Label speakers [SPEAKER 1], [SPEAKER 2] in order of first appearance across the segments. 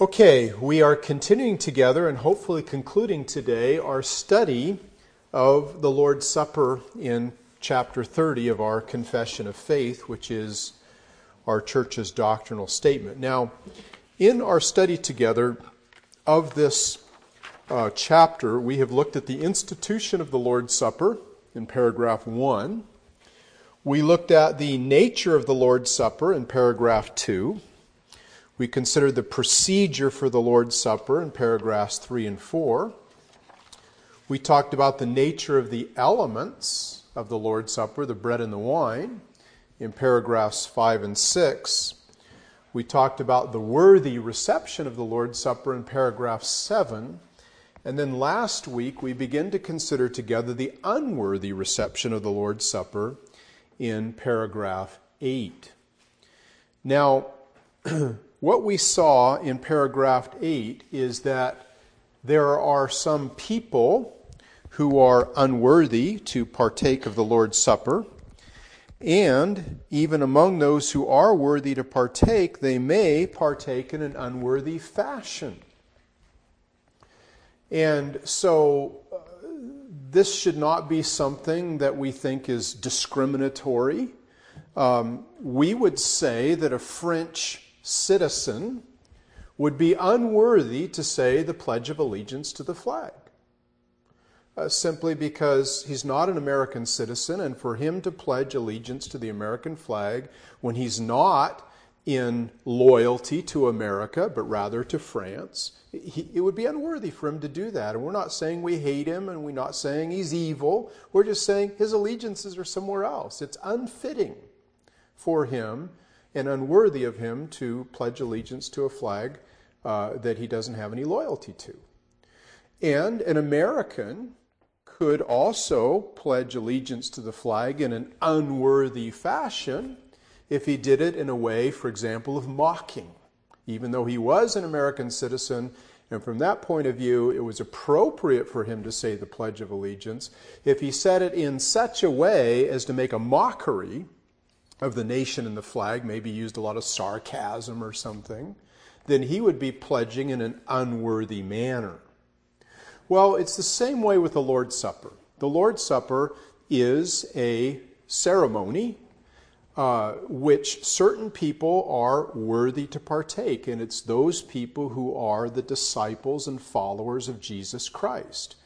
[SPEAKER 1] Okay, we are continuing together and hopefully concluding today our study of the Lord's Supper in chapter 30 of our Confession of Faith, which is our church's doctrinal statement. Now, in our study together of this uh, chapter, we have looked at the institution of the Lord's Supper in paragraph 1. We looked at the nature of the Lord's Supper in paragraph 2. We considered the procedure for the Lord's Supper in paragraphs 3 and 4. We talked about the nature of the elements of the Lord's Supper, the bread and the wine, in paragraphs 5 and 6. We talked about the worthy reception of the Lord's Supper in paragraph 7. And then last week, we began to consider together the unworthy reception of the Lord's Supper in paragraph 8. Now, What we saw in paragraph 8 is that there are some people who are unworthy to partake of the Lord's Supper, and even among those who are worthy to partake, they may partake in an unworthy fashion. And so, uh, this should not be something that we think is discriminatory. Um, we would say that a French citizen would be unworthy to say the Pledge of Allegiance to the flag. Uh, simply because he's not an American citizen, and for him to pledge allegiance to the American flag when he's not in loyalty to America, but rather to France, he, it would be unworthy for him to do that. And we're not saying we hate him and we're not saying he's evil. We're just saying his allegiances are somewhere else. It's unfitting for him and unworthy of him to pledge allegiance to a flag uh, that he doesn't have any loyalty to. And an American could also pledge allegiance to the flag in an unworthy fashion if he did it in a way, for example, of mocking. Even though he was an American citizen, and from that point of view, it was appropriate for him to say the Pledge of Allegiance, if he said it in such a way as to make a mockery of the nation and the flag, maybe used a lot of sarcasm or something, then he would be pledging in an unworthy manner. Well, it's the same way with the Lord's Supper. The Lord's Supper is a ceremony uh, which certain people are worthy to partake, and it's those people who are the disciples and followers of Jesus Christ.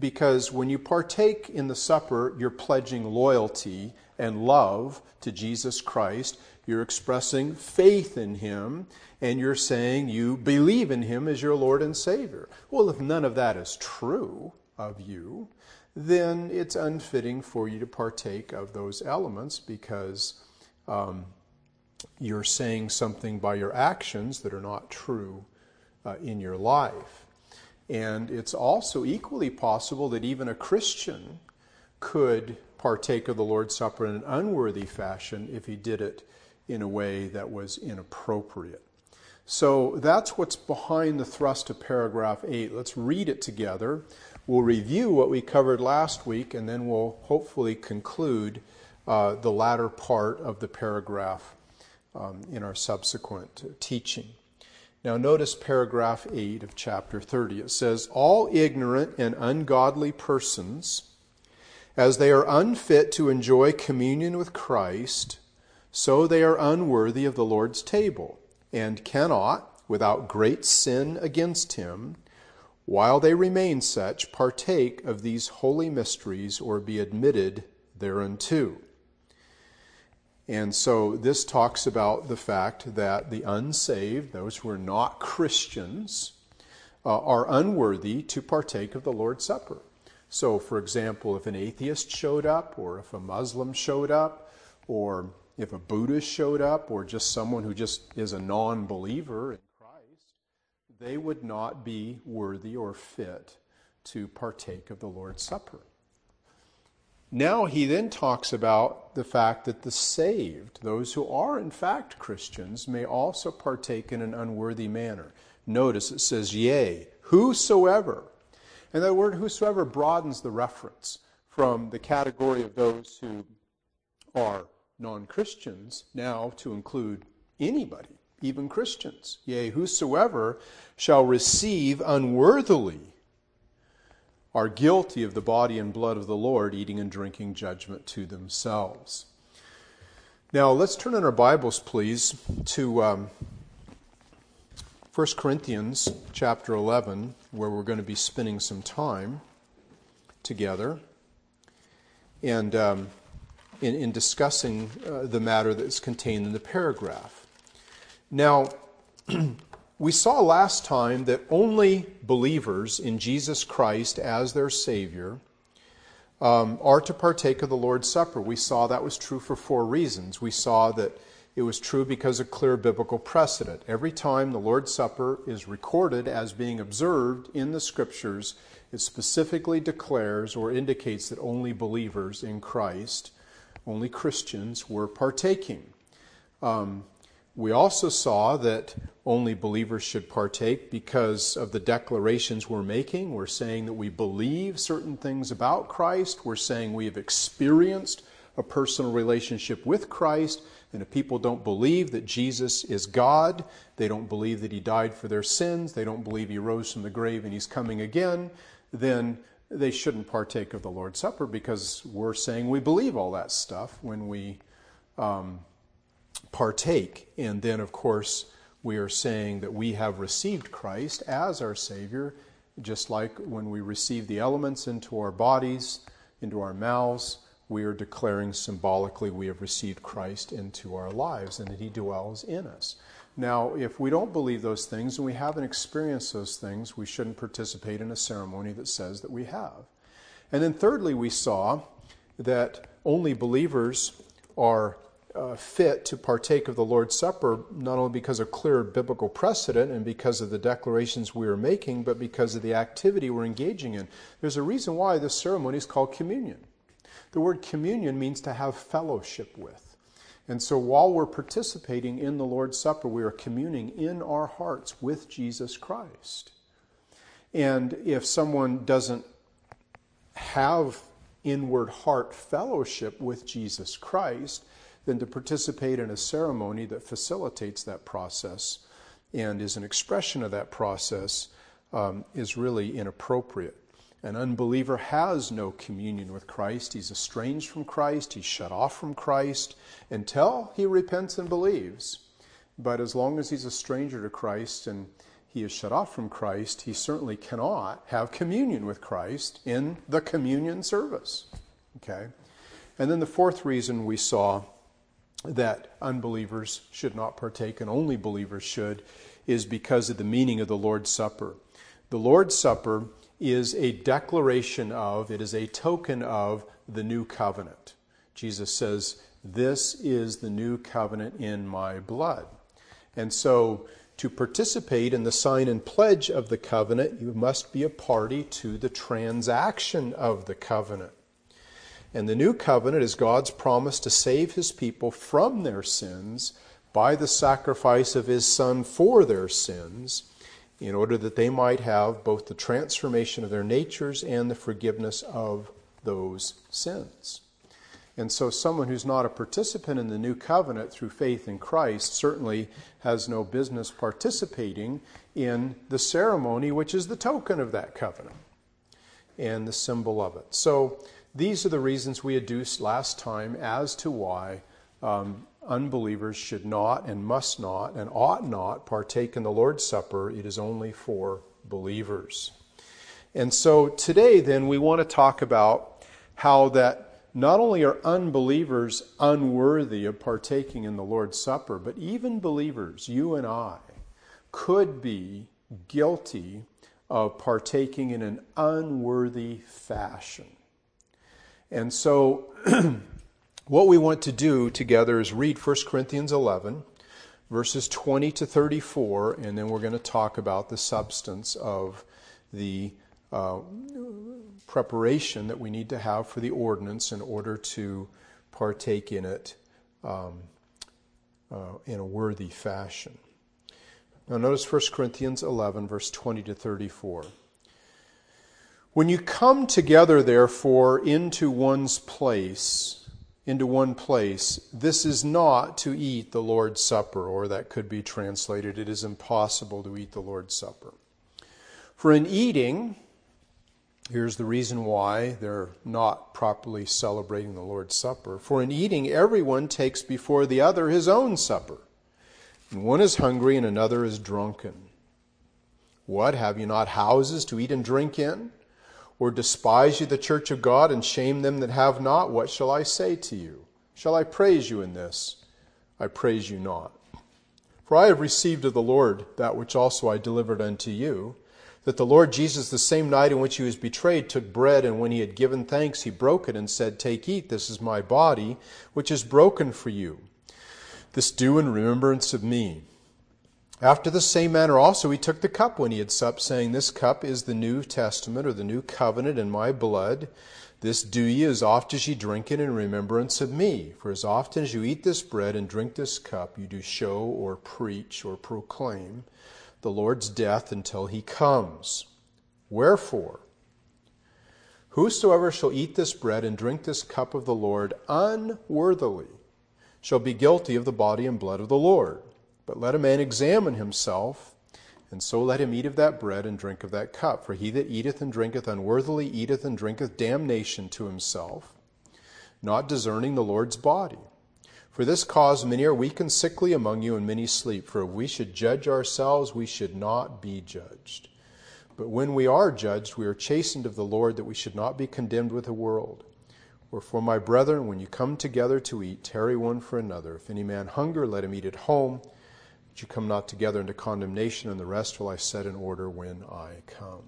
[SPEAKER 1] Because when you partake in the supper, you're pledging loyalty and love to Jesus Christ. You're expressing faith in Him, and you're saying you believe in Him as your Lord and Savior. Well, if none of that is true of you, then it's unfitting for you to partake of those elements because um, you're saying something by your actions that are not true uh, in your life. And it's also equally possible that even a Christian could partake of the Lord's Supper in an unworthy fashion if he did it in a way that was inappropriate. So that's what's behind the thrust of paragraph 8. Let's read it together. We'll review what we covered last week, and then we'll hopefully conclude uh, the latter part of the paragraph um, in our subsequent teaching. Now, notice paragraph 8 of chapter 30. It says, All ignorant and ungodly persons as they are unfit to enjoy communion with Christ, so they are unworthy of the Lord's table, and cannot, without great sin against him, while they remain such, partake of these holy mysteries or be admitted thereunto. And so this talks about the fact that the unsaved, those who are not Christians, uh, are unworthy to partake of the Lord's Supper. So, for example, if an atheist showed up, or if a Muslim showed up, or if a Buddhist showed up, or just someone who just is a non believer in Christ, they would not be worthy or fit to partake of the Lord's Supper. Now he then talks about the fact that the saved, those who are in fact Christians, may also partake in an unworthy manner. Notice it says, Yea, whosoever and that word whosoever broadens the reference from the category of those who are non Christians now to include anybody, even Christians. Yea, whosoever shall receive unworthily are guilty of the body and blood of the Lord, eating and drinking judgment to themselves. Now, let's turn in our Bibles, please, to um, 1 Corinthians chapter 11, where we're going to be spending some time together and um, in, in, discussing uh, the matter that's contained in the paragraph. Now, we saw last time that only believers in Jesus Christ as their Savior um, are to partake of the Lord's Supper. We saw that was true for four reasons. We saw that it was true because of clear biblical precedent. Every time the Lord's Supper is recorded as being observed in the Scriptures, it specifically declares or indicates that only believers in Christ, only Christians, were partaking. Um, we also saw that only believers should partake because of the declarations we're making. We're saying that we believe certain things about Christ. We're saying we have experienced a personal relationship with Christ. And if people don't believe that Jesus is God, they don't believe that He died for their sins, they don't believe He rose from the grave and He's coming again, then they shouldn't partake of the Lord's Supper because we're saying we believe all that stuff when we. Um, partake. And then, of course, we are saying that we have received Christ as our Savior, just like when we receive the elements into our bodies, into our mouths, we are declaring symbolically we have received Christ into our lives and that He dwells in us. Now, if we don't believe those things and we haven't experienced those things, we shouldn't participate in a ceremony that says that we have. And then, thirdly, we saw that only believers are uh, fit to partake of the Lord's Supper, not only because of clear biblical precedent and because of the declarations we are making, but because of the activity we're engaging in. There's a reason why this ceremony is called communion. The word communion means to have fellowship with. And so while we're participating in the Lord's Supper, we are communing in our hearts with Jesus Christ. And if someone doesn't have inward heart fellowship with Jesus Christ, then to participate in a ceremony that facilitates that process and is an expression of that process um, is really inappropriate. An unbeliever has no communion with Christ. He's estranged from Christ. He's shut off from Christ until he repents and believes. But as long as he's a stranger to Christ and he is shut off from Christ, he certainly cannot have communion with Christ in the communion service. Okay? And then the fourth reason we saw that unbelievers should not partake and only believers should is because of the meaning of the Lord's Supper. The Lord's Supper is a declaration of, it is a token of the new covenant. Jesus says, This is the new covenant in my blood. And so, to participate in the sign and pledge of the covenant, you must be a party to the transaction of the covenant. And the new covenant is God's promise to save his people from their sins by the sacrifice of his Son for their sins, in order that they might have both the transformation of their natures and the forgiveness of those sins. And so, someone who's not a participant in the new covenant through faith in Christ certainly has no business participating in the ceremony, which is the token of that covenant and the symbol of it. So, these are the reasons we adduced last time as to why um, unbelievers should not and must not and ought not partake in the Lord's Supper. It is only for believers. And so today, then, we want to talk about how that not only are unbelievers unworthy of partaking in the Lord's Supper, but even believers, you and I, could be guilty of partaking in an unworthy fashion. And so, what we want to do together is read 1 Corinthians 11, verses 20 to 34, and then we're going to talk about the substance of the uh, preparation that we need to have for the ordinance in order to partake in it um, uh, in a worthy fashion. Now, notice 1 Corinthians 11, verse 20 to 34. When you come together, therefore, into one's place, into one place, this is not to eat the Lord's Supper, or that could be translated, it is impossible to eat the Lord's Supper. For in eating, here's the reason why they're not properly celebrating the Lord's Supper. For in eating, everyone takes before the other his own supper. And one is hungry and another is drunken. What, have you not houses to eat and drink in? Or despise you the church of God and shame them that have not? What shall I say to you? Shall I praise you in this? I praise you not. For I have received of the Lord that which also I delivered unto you, that the Lord Jesus, the same night in which he was betrayed, took bread, and when he had given thanks, he broke it and said, Take, eat, this is my body, which is broken for you. This do in remembrance of me. After the same manner also he took the cup when he had supped, saying, This cup is the New Testament or the New Covenant in my blood. This do ye as oft as ye drink it in remembrance of me. For as often as you eat this bread and drink this cup, you do show or preach or proclaim the Lord's death until he comes. Wherefore, whosoever shall eat this bread and drink this cup of the Lord unworthily shall be guilty of the body and blood of the Lord. But let a man examine himself, and so let him eat of that bread and drink of that cup. For he that eateth and drinketh unworthily eateth and drinketh damnation to himself, not discerning the Lord's body. For this cause many are weak and sickly among you, and many sleep. For if we should judge ourselves, we should not be judged. But when we are judged, we are chastened of the Lord, that we should not be condemned with the world. Wherefore, my brethren, when you come together to eat, tarry one for another. If any man hunger, let him eat at home that you come not together into condemnation, and the rest will I set in order when I come.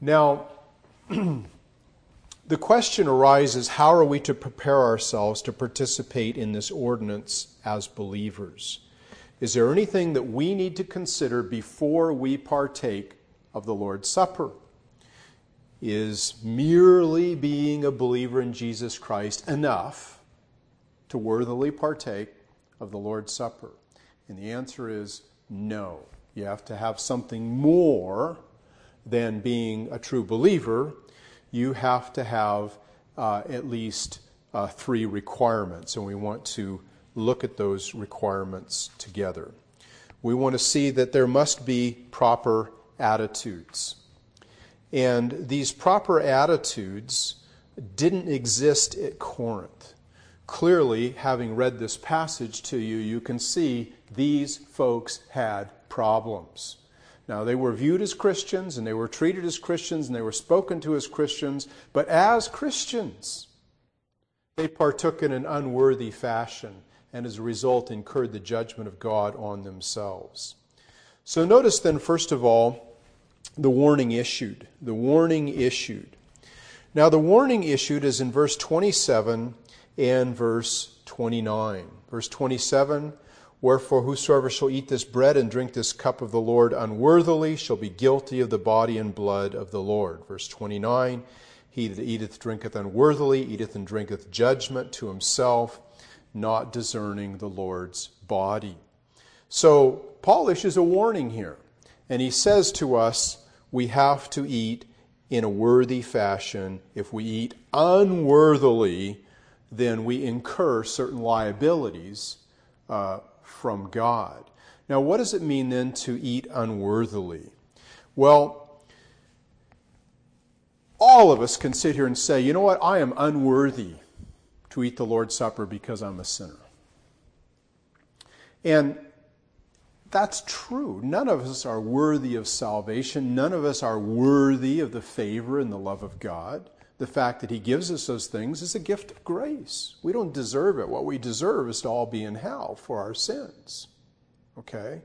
[SPEAKER 1] Now, the question arises how are we to prepare ourselves to participate in this ordinance as believers? Is there anything that we need to consider before we partake of the Lord's Supper? Is merely being a believer in Jesus Christ enough to worthily partake of the Lord's Supper? And the answer is no. You have to have something more than being a true believer. You have to have uh, at least uh, three requirements, and we want to look at those requirements together. We want to see that there must be proper attitudes. And these proper attitudes didn't exist at Corinth clearly, having read this passage to you, you can see these folks had problems. Now, they were viewed as Christians and they were treated as Christians and they were spoken to as Christians, but as Christians, they partook in an unworthy fashion and as a result incurred the judgment of God on themselves. So, notice then, first of all, the warning issued. The warning issued. Now, the warning issued is in verse 27 and verse 29. Verse 27 Wherefore, whosoever shall eat this bread and drink this cup of the Lord unworthily shall be guilty of the body and blood of the Lord. Verse 29 He that eateth, drinketh unworthily, eateth and drinketh judgment to himself, not discerning the Lord's body. So, Paul issues a warning here, and he says to us, we have to eat in a worthy fashion. If we eat unworthily, then we incur certain liabilities uh, from God. Now, what does it mean then to eat unworthily? Well, all of us can sit here and say, you know what, I am unworthy to eat the Lord's Supper because I'm a sinner. And that's true. None of us are worthy of salvation. None of us are worthy of the favor and the love of God the fact that He gives us those things is a gift of grace. We don't deserve it. What we deserve is to all be in hell for our sins. Okay?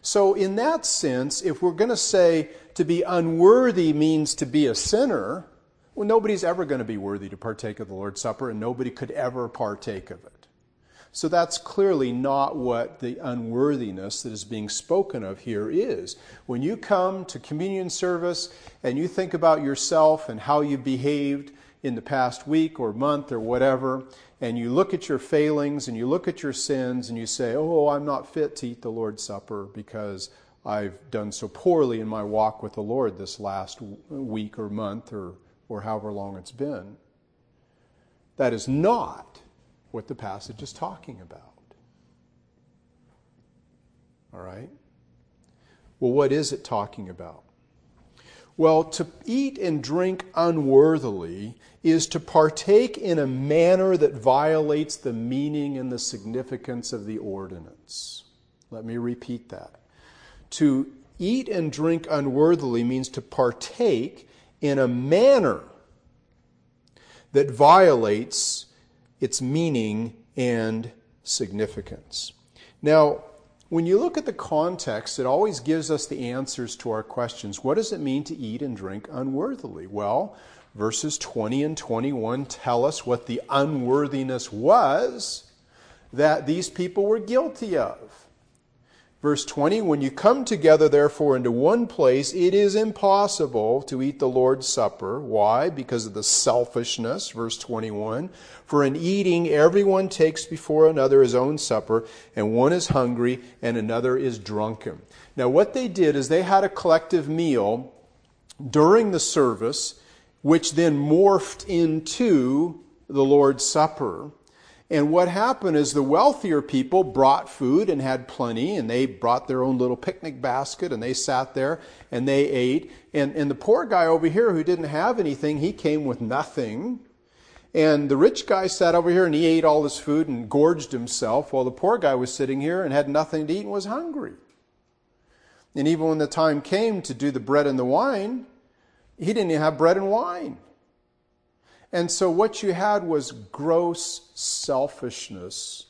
[SPEAKER 1] So, in that sense, if we're going to say to be unworthy means to be a sinner, well, nobody's ever going to be worthy to partake of the Lord's Supper, and nobody could ever partake of it. So that's clearly not what the unworthiness that is being spoken of here is. When you come to communion service and you think about yourself and how you behaved in the past week or month or whatever, and you look at your failings and you look at your sins and you say, Oh, I'm not fit to eat the Lord's Supper because I've done so poorly in my walk with the Lord this last week or month or, or however long it's been That is not what the passage is talking about. All right? Well, what is it talking about? Well, to eat and drink unworthily is to partake in a manner that violates the meaning and the significance of the ordinance. Let me repeat that. To eat and drink unworthily means to partake in a manner that violates its meaning and significance. Now, when you look at the context, it always gives us the answers to our questions. What does it mean to eat and drink unworthily? Well, verses 20 and 21 tell us what the unworthiness was that these people were guilty of. Verse 20, when you come together, therefore, into one place, it is impossible to eat the Lord's Supper. Why? Because of the selfishness. Verse 21, for in eating, everyone takes before another his own supper, and one is hungry, and another is drunken. Now, what they did is they had a collective meal during the service, which then morphed into the Lord's Supper. And what happened is the wealthier people brought food and had plenty, and they brought their own little picnic basket and they sat there and they ate. And, and the poor guy over here who didn't have anything, he came with nothing. And the rich guy sat over here and he ate all his food and gorged himself, while the poor guy was sitting here and had nothing to eat and was hungry. And even when the time came to do the bread and the wine, he didn't even have bread and wine. And so what you had was gross selfishness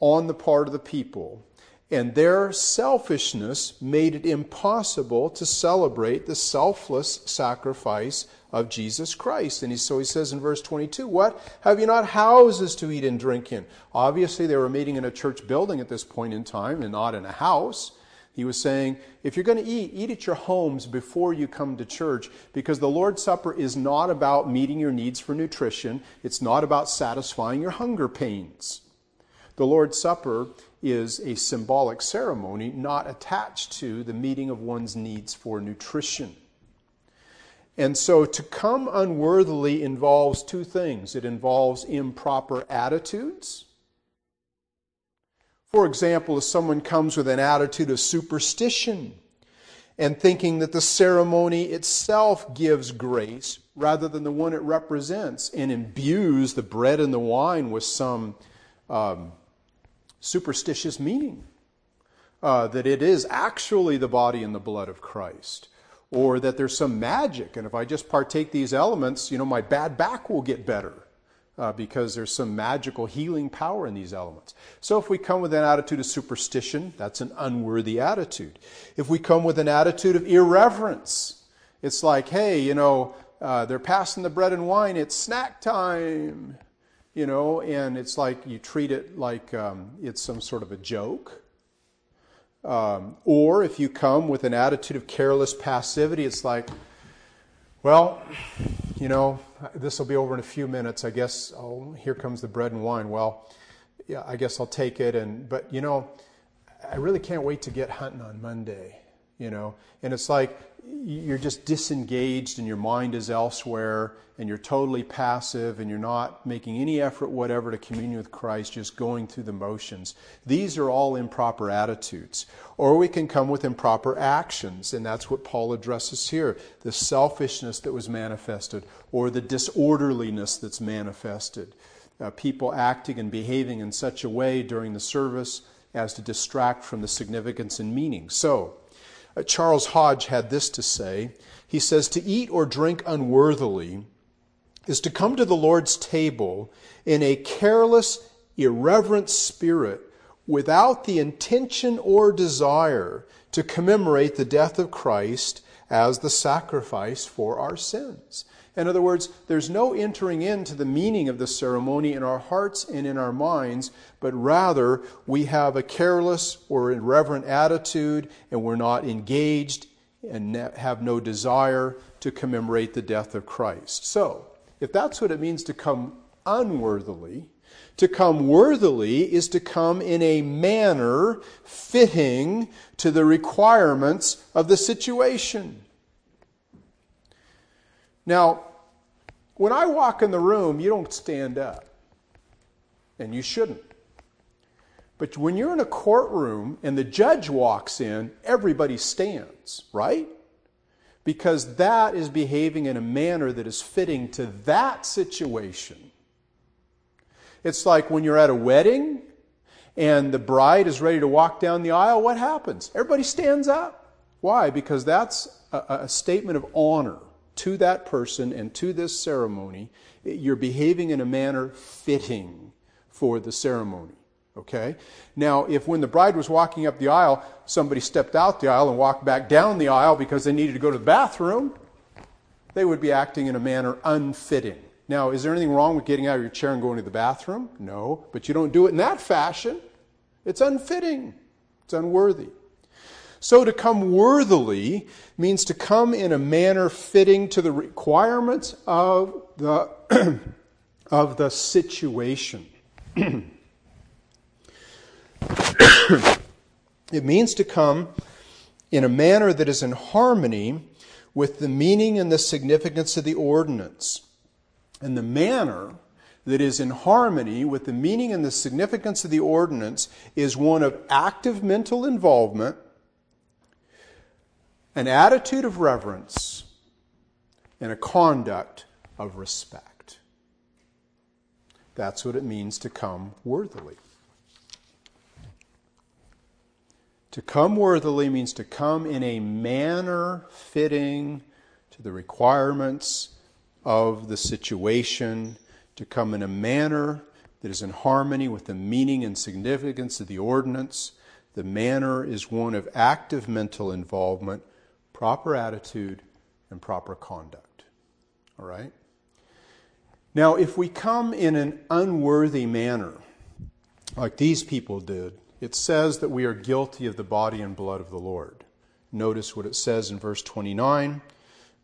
[SPEAKER 1] on the part of the people. And their selfishness made it impossible to celebrate the selfless sacrifice of Jesus Christ. And so he says in verse 22, What? Have you not houses to eat and drink in? Obviously, they were meeting in a church building at this point in time and not in a house. He was saying, if you're going to eat, eat at your homes before you come to church because the Lord's Supper is not about meeting your needs for nutrition. It's not about satisfying your hunger pains. The Lord's Supper is a symbolic ceremony not attached to the meeting of one's needs for nutrition. And so to come unworthily involves two things it involves improper attitudes for example, if someone comes with an attitude of superstition and thinking that the ceremony itself gives grace rather than the one it represents and imbues the bread and the wine with some um, superstitious meaning, uh, that it is actually the body and the blood of Christ. Or that there's some magic, and if I just partake these elements, you know, my bad back will get better uh, because there's some magical healing power in these elements. So if we come with an attitude of superstition, that's an unworthy attitude. If we come with an attitude of irreverence, it's like, hey, you know, uh, they're passing the bread and wine, it's snack time, you know, and it's like you treat it like um, it's some sort of a joke. Um, or if you come with an attitude of careless passivity, it's like, well, you know, this will be over in a few minutes. I guess, here comes the bread and wine. Well, yeah, I guess I'll take it. And, but, you know, I really can't wait to get hunting on Monday, you know. And it's like you're just disengaged and your mind is elsewhere and you're totally passive and you're not making any effort whatever to commune with Christ, just going through the motions. These are all improper attitudes. Or we can come with improper actions, and that's what Paul addresses here the selfishness that was manifested or the disorderliness that's manifested. Uh, people acting and behaving in such a way during the service as to distract from the significance and meaning. So, Uh, Charles Hodge had this to say. He says, To eat or drink unworthily is to come to the Lord's table in a careless, irreverent spirit without the intention or desire to commemorate the death of Christ as the sacrifice for our sins. In other words, there's no entering into the meaning of the ceremony in our hearts and in our minds, but rather we have a careless or irreverent attitude and we're not engaged and have no desire to commemorate the death of Christ. So, if that's what it means to come unworthily, to come worthily is to come in a manner fitting to the requirements of the situation. Now, When I walk in the room, you don't stand up. And you shouldn't. But when you're in a courtroom and the judge walks in, everybody stands, right? Because that is behaving in a manner that is fitting to that situation. It's like when you're at a wedding and the bride is ready to walk down the aisle, what happens? Everybody stands up. Why? Because that's a, a statement of honor to that person and to this ceremony. You're behaving in a manner fitting for the ceremony. Okay? Now, if when the bride was walking up the aisle, somebody stepped out the aisle and walked back down the aisle because they needed to go to the bathroom, they would be acting in a manner unfitting. Now, is there anything wrong with getting out of your chair and going to the bathroom? No, but you don't do it in that fashion. It's unfitting, it's unworthy. So, to come worthily means to come in a manner fitting to the requirements of the, of the situation. it means to come in a manner that is in harmony with the meaning and the significance of the ordinance. And the manner that is in harmony with the meaning and the significance of the ordinance is one of active mental involvement, an attitude of reverence, and a conduct of respect. That's what it means to come worthily. To come worthily means to come in a manner fitting to the requirements of the situation, to come in a manner that is in harmony with the meaning and significance of the ordinance. The manner is one of active mental involvement, proper attitude, and proper conduct. All right? Now, if we come in an unworthy manner, like these people did, it says that we are guilty of the body and blood of the Lord. Notice what it says in verse 29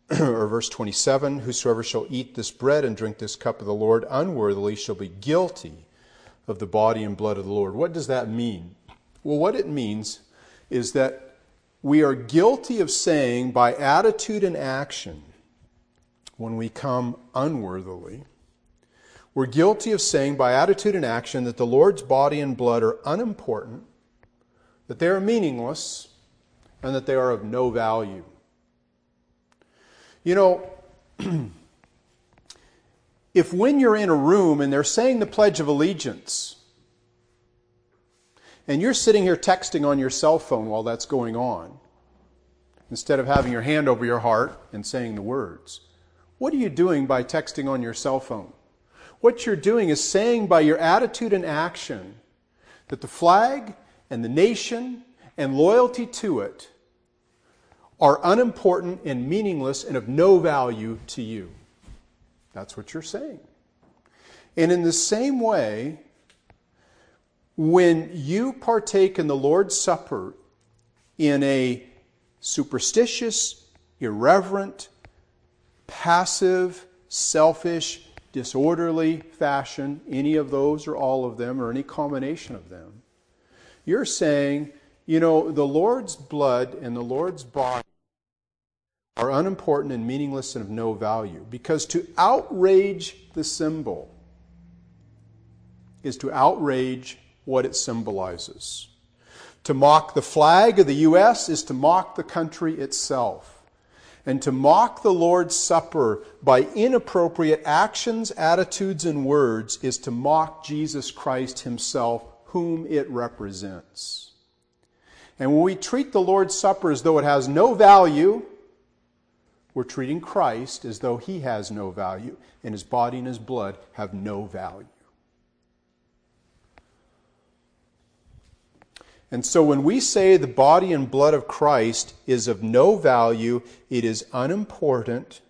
[SPEAKER 1] or verse 27 Whosoever shall eat this bread and drink this cup of the Lord unworthily shall be guilty of the body and blood of the Lord. What does that mean? Well, what it means is that we are guilty of saying by attitude and action when we come unworthily we're guilty of saying by attitude and action that the Lord's body and blood are unimportant, that they are meaningless, and that they are of no value. You know, if when you're in a room and they're saying the Pledge of Allegiance, and you're sitting here texting on your cell phone while that's going on, instead of having your hand over your heart and saying the words, what are you doing by texting on your cell phone? What you're doing is saying by your attitude and action that the flag and the nation and loyalty to it are unimportant and meaningless and of no value to you. That's what you're saying. And in the same way, when you partake in the Lord's Supper in a superstitious, irreverent, passive, selfish, disorderly fashion, any of those or all of them or any combination of them, you're saying, you know, the Lord's blood and the Lord's body are unimportant and meaningless and of no value. Because to outrage the symbol is to outrage what it symbolizes. To mock the flag of the U.S. is to mock the country itself. And to mock the Lord's Supper by inappropriate actions, attitudes, and words is to mock Jesus Christ Himself, whom it represents. And when we treat the Lord's Supper as though it has no value, we're treating Christ as though He has no value, and His body and His blood have no value. And so when we say the body and blood of Christ is of no value, it is unimportant,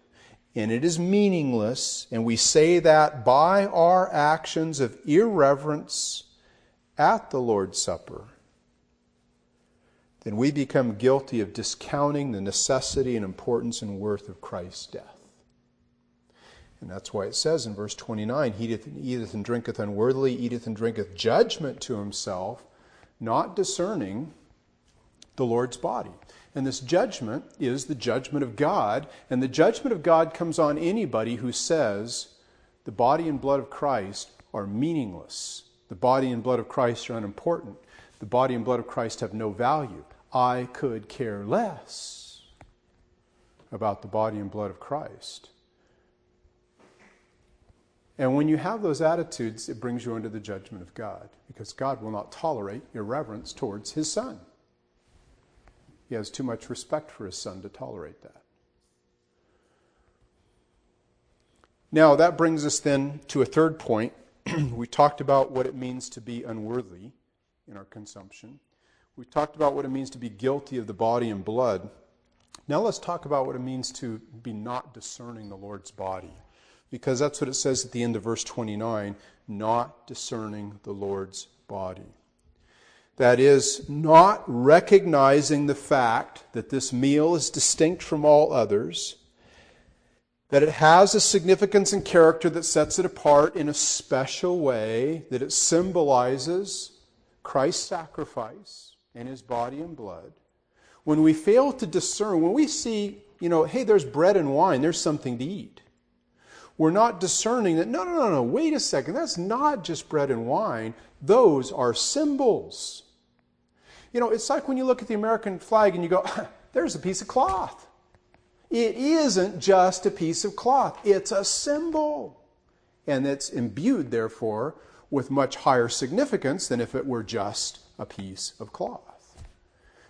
[SPEAKER 1] and it is meaningless, and we say that by our actions of irreverence at the Lord's Supper, then we become guilty of discounting the necessity and importance and worth of Christ's death. And that's why it says in verse 29 He eateth and drinketh unworthily, eateth and drinketh judgment to himself not discerning the Lord's body. And this judgment is the judgment of God. And the judgment of God comes on anybody who says the body and blood of Christ are meaningless. The body and blood of Christ are unimportant. The body and blood of Christ have no value. I could care less about the body and blood of Christ. And when you have those attitudes, it brings you under the judgment of God because God will not tolerate irreverence towards his son. He has too much respect for his son to tolerate that. Now, that brings us then to a third point. we talked about what it means to be unworthy in our consumption. We talked about what it means to be guilty of the body and blood. Now, let's talk about what it means to be not discerning the Lord's body. Because that's what it says at the end of verse 29 not discerning the Lord's body. That is, not recognizing the fact that this meal is distinct from all others, that it has a significance and character that sets it apart in a special way, that it symbolizes Christ's sacrifice and his body and blood. When we fail to discern, when we see, you know, hey, there's bread and wine, there's something to eat. We're not discerning that, no, no, no, no, wait a second, that's not just bread and wine. Those are symbols. You know, it's like when you look at the American flag and you go, there's a piece of cloth. It isn't just a piece of cloth, it's a symbol. And it's imbued, therefore, with much higher significance than if it were just a piece of cloth.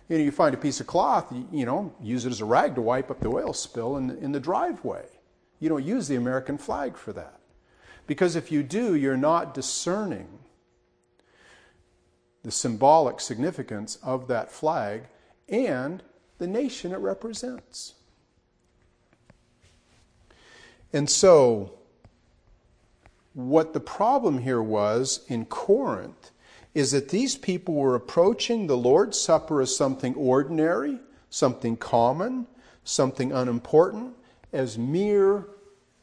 [SPEAKER 1] You know, you find a piece of cloth, you, know, use it as a rag to wipe up the oil spill in, in the driveway. You don't use the American flag for that. Because if you do, you're not discerning the symbolic significance of that flag and the nation it represents. And so, what the problem here was in Corinth is that these people were approaching the Lord's Supper as something ordinary, something common, something unimportant, as mere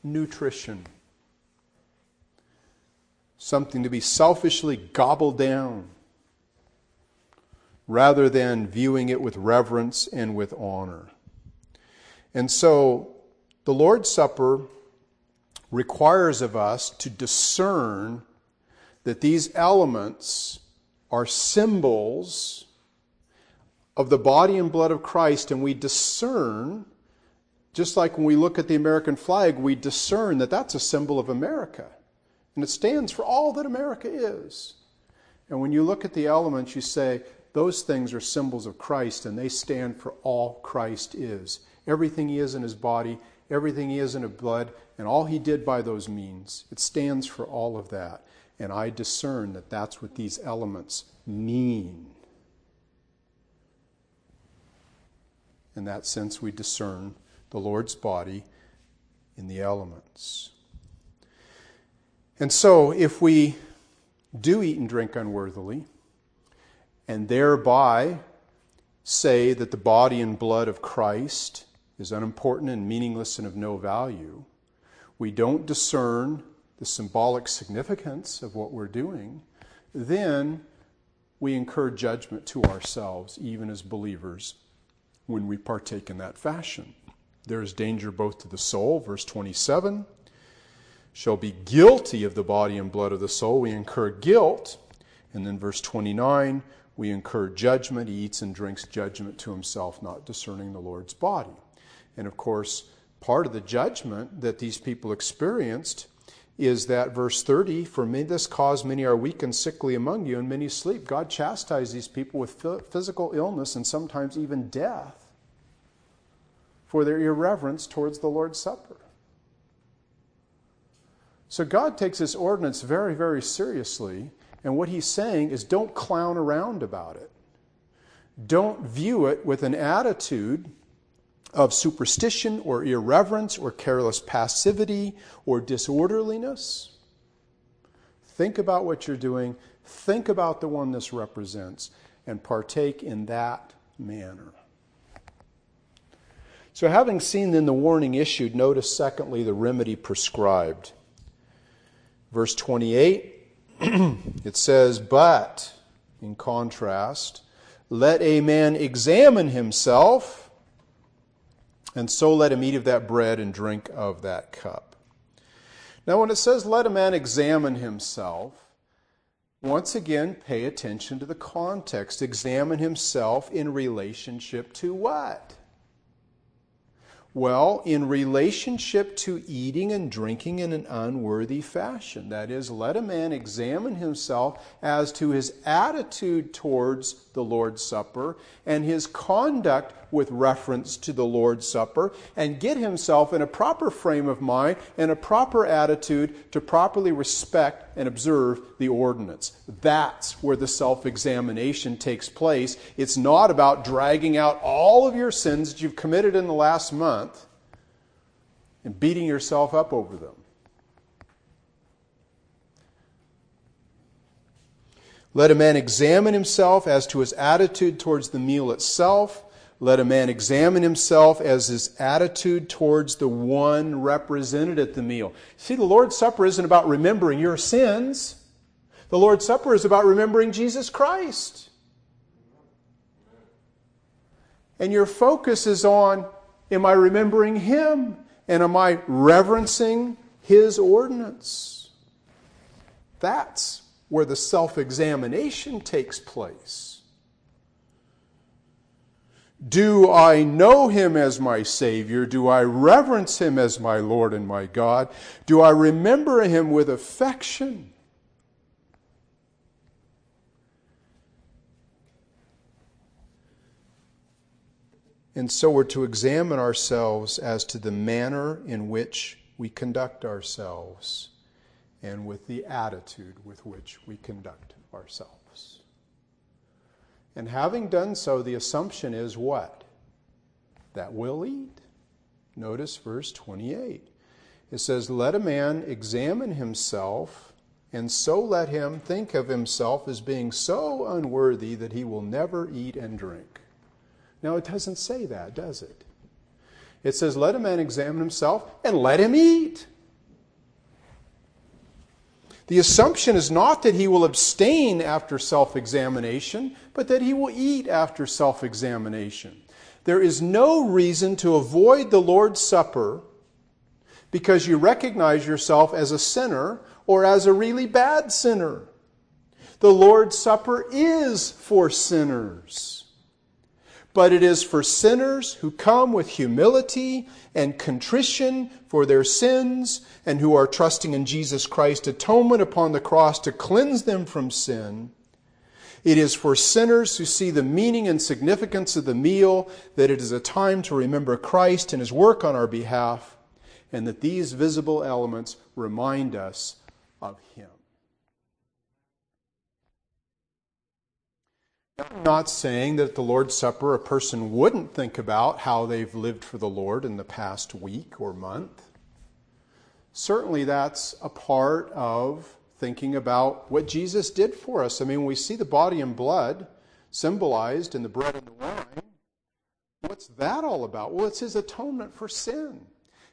[SPEAKER 1] nutrition. Something to be selfishly gobbled down rather than viewing it with reverence and with honor. And so the Lord's Supper requires of us to discern that these elements are symbols of the body and blood of Christ, and we discern, just like when we look at the American flag, we discern that that's a symbol of America. And it stands for all that America is. And when you look at the elements, you say, those things are symbols of Christ and they stand for all Christ is. Everything he is in his body, everything he is in his blood, and all he did by those means. It stands for all of that. And I discern that that's what these elements mean. In that sense, we discern the Lord's body in the elements. And so, if we do eat and drink unworthily, and thereby say that the body and blood of Christ is unimportant and meaningless and of no value, we don't discern the symbolic significance of what we're doing, then we incur judgment to ourselves, even as believers, when we partake in that fashion. There is danger both to the soul, verse 27, shall be guilty of the body and blood of the soul. We incur guilt. And then verse 29, we incur judgment. He eats and drinks judgment to himself, not discerning the Lord's body. And of course, part of the judgment that these people experienced is that verse 30 For me, this cause many are weak and sickly among you, and many sleep. God chastised these people with physical illness and sometimes even death for their irreverence towards the Lord's Supper. So God takes this ordinance very, very seriously and what he's saying is don't clown around about it. Don't view it with an attitude of superstition or irreverence or careless passivity or disorderliness. Think about what you're doing. Think about the one this represents and partake in that manner. So, having seen then the warning issued, notice secondly the remedy prescribed. Verse 28 it says, But, in contrast, let a man examine himself, and so let him eat of that bread and drink of that cup. Now, when it says, let a man examine himself, once again, pay attention to the context. Examine himself in relationship to what? Well, in relationship to eating and drinking in an unworthy fashion. That is, let a man examine himself as to his attitude towards the Lord's Supper and his conduct with reference to the Lord's Supper and get himself in a proper frame of mind and a proper attitude to properly respect and observe the ordinance. That's where the self examination takes place. It's not about dragging out all of your sins that you've committed in the last month and beating yourself up over them. Let a man examine himself as to his attitude towards the meal itself. Let a man examine himself as his attitude towards the one represented at the meal. See, the Lord's Supper isn't about remembering your sins. The Lord's Supper is about remembering Jesus Christ. And your focus is on am I remembering Him? And am I reverencing His ordinance? That's where the self examination takes place. Do I know him as my Savior? Do I reverence him as my Lord and my God? Do I remember him with affection? And so we're to examine ourselves as to the manner in which we conduct ourselves and with the attitude with which we conduct ourselves. And having done so, the assumption is what? That we'll eat. Notice verse 28. It says, Let a man examine himself, and so let him think of himself as being so unworthy that he will never eat and drink. Now, it doesn't say that, does it? It says, Let a man examine himself and let him eat. The assumption is not that he will abstain after self examination, but that he will eat after self examination. There is no reason to avoid the Lord's Supper because you recognize yourself as a sinner or as a really bad sinner. The Lord's Supper is for sinners but it is for sinners who come with humility and contrition for their sins and who are trusting in Jesus Christ's atonement upon the cross to cleanse them from sin. It is for sinners who see the meaning and significance of the meal that it is a time to remember Christ and his work on our behalf, and that these visible elements remind us of him. I'm not saying that at the Lord's Supper a person wouldn't think about how they've lived for the Lord in the past week or month. Certainly, that's a part of thinking about what Jesus did for us. I mean, we see the body and blood symbolized in the bread and the wine. What's that all about? Well, it's his atonement for sin.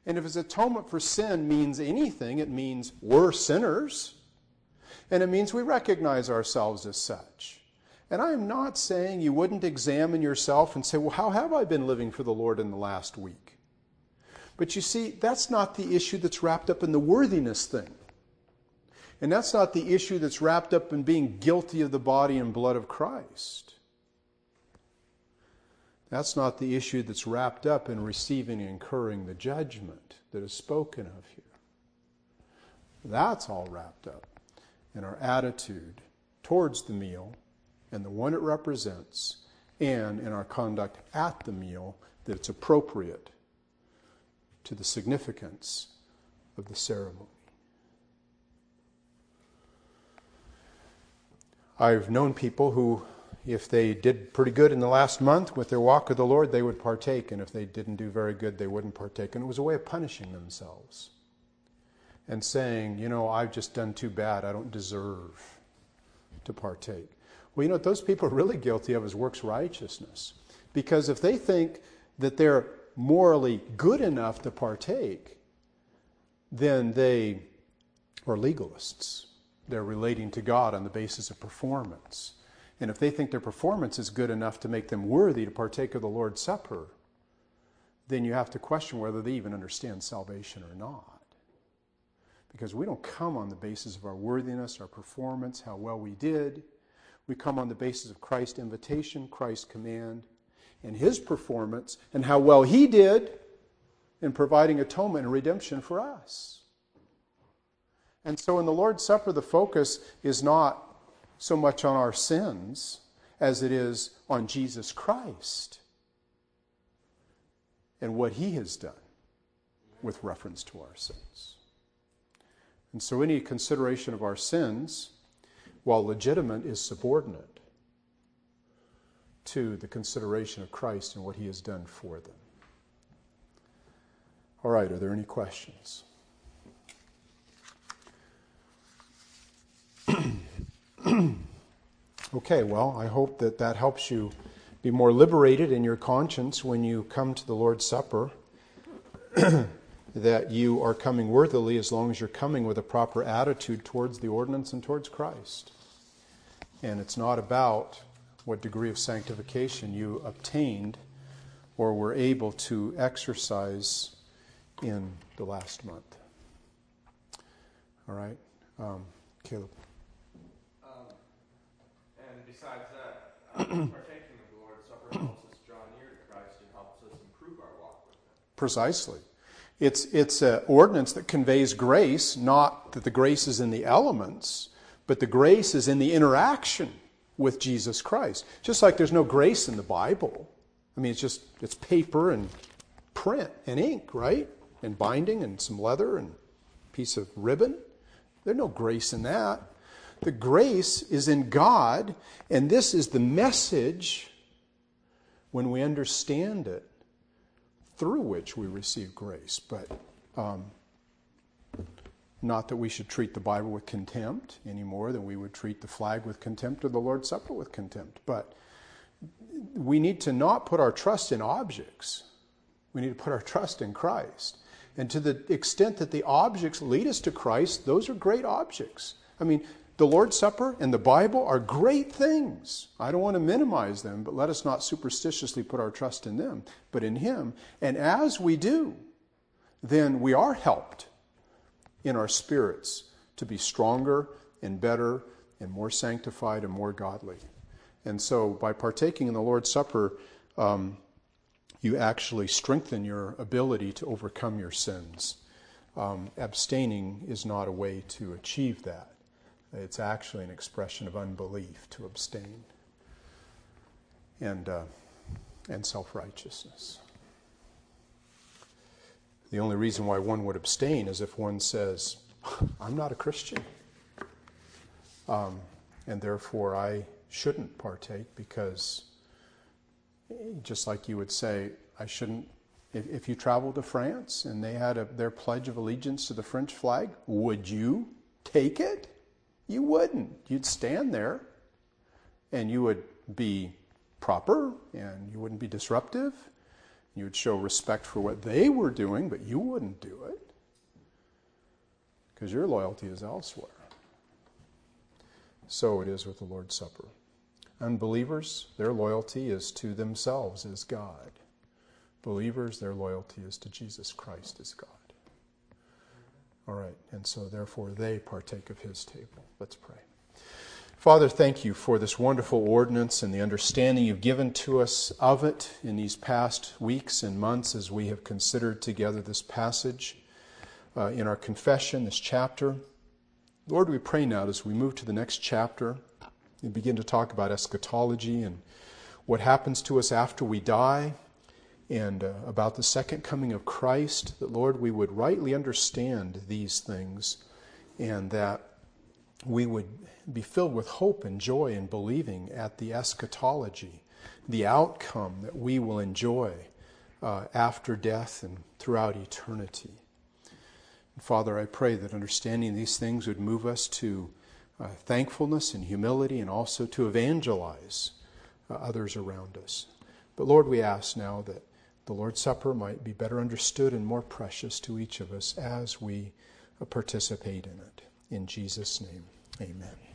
[SPEAKER 1] And if his atonement for sin means anything, it means we're sinners. And it means we recognize ourselves as such. And I am not saying you wouldn't examine yourself and say, well, how have I been living for the Lord in the last week? But you see, that's not the issue that's wrapped up in the worthiness thing. And that's not the issue that's wrapped up in being guilty of the body and blood of Christ. That's not the issue that's wrapped up in receiving and incurring the judgment that is spoken of here. That's all wrapped up in our attitude towards the meal and the one it represents, and in our conduct at the meal, that it's appropriate to the significance of the ceremony. I've known people who, if they did pretty good in the last month with their walk with the Lord, they would partake, and if they didn't do very good, they wouldn't partake. And it was a way of punishing themselves and saying, you know, I've just done too bad, I don't deserve to partake. Well, you know what those people are really guilty of is works righteousness. Because if they think that they're morally good enough to partake, then they are legalists. They're relating to God on the basis of performance. And if they think their performance is good enough to make them worthy to partake of the Lord's Supper, then you have to question whether they even understand salvation or not. Because we don't come on the basis of our worthiness, our performance, how well we did. We come on the basis of Christ's invitation, Christ's command, and his performance, and how well he did in providing atonement and redemption for us. And so in the Lord's Supper, the focus is not so much on our sins as it is on Jesus Christ and what he has done with reference to our sins. And so any consideration of our sins, while legitimate, is subordinate to the consideration of Christ and what he has done for them. All right, are there any questions? okay, well, I hope that that helps you be more liberated in your conscience when you come to the Lord's Supper, that you are coming worthily as long as you're coming with a proper attitude towards the ordinance and towards Christ. And it's not about what degree of sanctification you obtained or were able to exercise in the last month. All right? Um, Caleb.
[SPEAKER 2] Um, and besides that, uh, partaking of the Lord's Supper helps us draw near to Christ and helps us improve our walk with Him.
[SPEAKER 1] Precisely. It's, it's an ordinance that conveys grace, not that the grace is in the elements, but the grace is in the interaction with Jesus Christ. Just like there's no grace in the Bible. I mean, it's just, it's paper and print and ink, right? And binding and some leather and piece of ribbon. There's no grace in that. The grace is in God, and this is the message when we understand it, through which we receive grace. But um, not that we should treat the Bible with contempt any more than we would treat the flag with contempt or the Lord's Supper with contempt. But we need to not put our trust in objects. We need to put our trust in Christ. And to the extent that the objects lead us to Christ, those are great objects. I mean, the Lord's Supper and the Bible are great things. I don't want to minimize them, but let us not superstitiously put our trust in them, but in Him. And as we do, then we are helped in our spirits to be stronger and better and more sanctified and more godly. And so, by partaking in the Lord's Supper, um, you actually strengthen your ability to overcome your sins. Um, abstaining is not a way to achieve that. It's actually an expression of unbelief to abstain and, uh, and self righteousness. The only reason why one would abstain is if one says, I'm not a Christian. Um, and therefore I shouldn't partake because, just like you would say, I shouldn't. If, you traveled to France and they had a, their pledge of allegiance to the French flag, would you take it? You wouldn't. You'd stand there and you would be proper and you wouldn't be disruptive. You would show respect for what they were doing, but you wouldn't do it because your loyalty is elsewhere. So it is with the Lord's Supper. Unbelievers, their loyalty is to themselves as God. Believers, their loyalty is to Jesus Christ as God. All right, and so therefore they partake of his table. Let's pray. Father, thank you for this wonderful ordinance and the understanding you've given to us of it in these past weeks and months as we have considered together this passage uh, in our confession, this chapter. Lord, we pray now as we move to the next chapter and begin to talk about eschatology and what happens to us after we die and uh, about the second coming of Christ, that, Lord, we would rightly understand these things and that we would be filled with hope and joy in believing at the eschatology, the outcome that we will enjoy uh, after death and throughout eternity. Father, I pray that understanding these things would move us to uh, thankfulness and humility and also to evangelize uh, others around us. But Lord, we ask now that the Lord's Supper might be better understood and more precious to each of us as we participate in it. In Jesus' name, amen.